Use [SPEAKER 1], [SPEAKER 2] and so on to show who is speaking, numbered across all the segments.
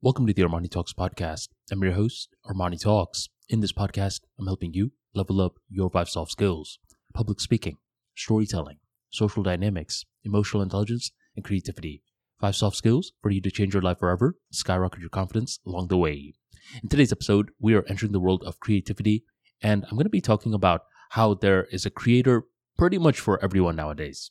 [SPEAKER 1] Welcome to the Armani Talks podcast. I'm your host, Armani Talks. In this podcast, I'm helping you level up your five soft skills public speaking, storytelling, social dynamics, emotional intelligence, and creativity. Five soft skills for you to change your life forever, skyrocket your confidence along the way. In today's episode, we are entering the world of creativity, and I'm going to be talking about how there is a creator pretty much for everyone nowadays.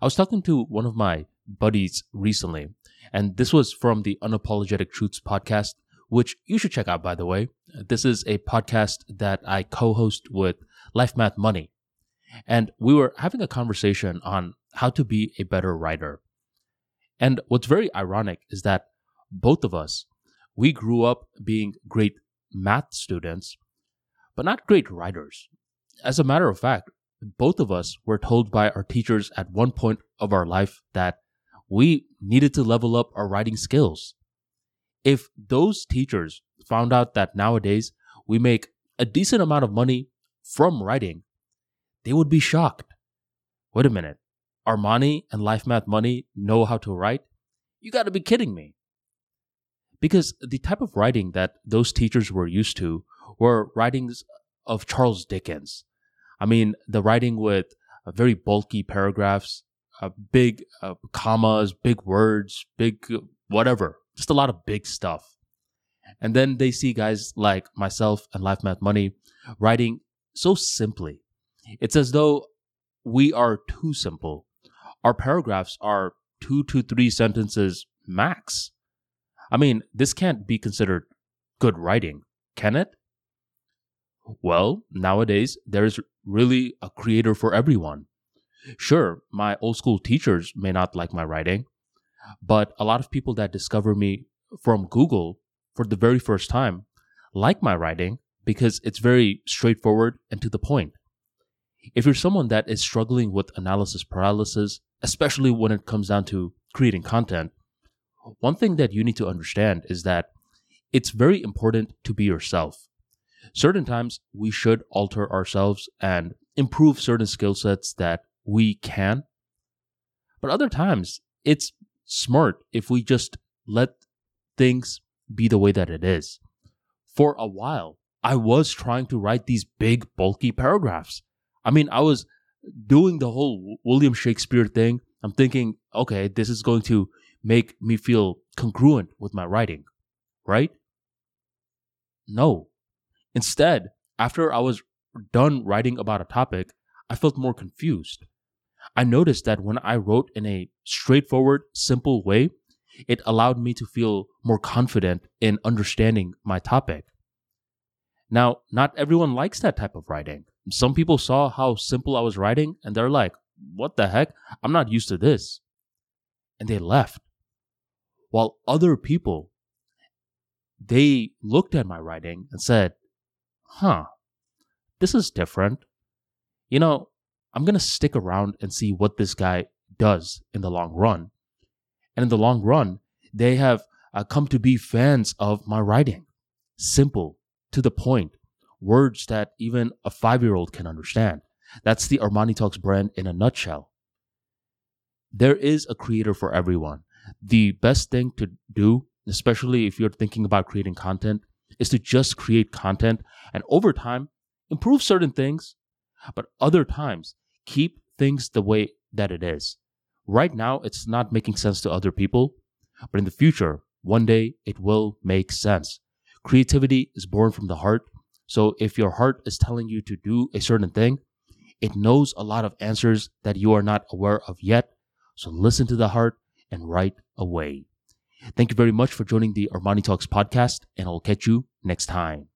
[SPEAKER 1] I was talking to one of my buddies recently, and this was from the Unapologetic Truths podcast, which you should check out, by the way. This is a podcast that I co host with Life Math Money. And we were having a conversation on how to be a better writer. And what's very ironic is that both of us, we grew up being great math students, but not great writers. As a matter of fact, both of us were told by our teachers at one point of our life that we needed to level up our writing skills. If those teachers found out that nowadays we make a decent amount of money from writing, they would be shocked. Wait a minute. Armani and Life Math Money know how to write? You gotta be kidding me. Because the type of writing that those teachers were used to were writings of Charles Dickens. I mean, the writing with very bulky paragraphs, uh, big uh, commas, big words, big whatever, just a lot of big stuff. And then they see guys like myself and Life Math Money writing so simply. It's as though we are too simple. Our paragraphs are two to three sentences max. I mean, this can't be considered good writing, can it? Well, nowadays, there's really a creator for everyone. Sure, my old school teachers may not like my writing, but a lot of people that discover me from Google for the very first time like my writing because it's very straightforward and to the point. If you're someone that is struggling with analysis paralysis, especially when it comes down to creating content, one thing that you need to understand is that it's very important to be yourself. Certain times we should alter ourselves and improve certain skill sets that we can. But other times, it's smart if we just let things be the way that it is. For a while, I was trying to write these big, bulky paragraphs. I mean, I was doing the whole William Shakespeare thing. I'm thinking, okay, this is going to make me feel congruent with my writing, right? No. Instead, after I was done writing about a topic, I felt more confused. I noticed that when I wrote in a straightforward, simple way, it allowed me to feel more confident in understanding my topic. Now, not everyone likes that type of writing. Some people saw how simple I was writing and they're like, what the heck? I'm not used to this. And they left. While other people, they looked at my writing and said, huh, this is different. You know, I'm going to stick around and see what this guy does in the long run. And in the long run, they have uh, come to be fans of my writing. Simple, to the point, words that even a five year old can understand. That's the Armani Talks brand in a nutshell. There is a creator for everyone. The best thing to do, especially if you're thinking about creating content, is to just create content and over time improve certain things but other times, keep things the way that it is. Right now, it's not making sense to other people, but in the future, one day it will make sense. Creativity is born from the heart. So if your heart is telling you to do a certain thing, it knows a lot of answers that you are not aware of yet. So listen to the heart and write away. Thank you very much for joining the Armani Talks podcast, and I'll catch you next time.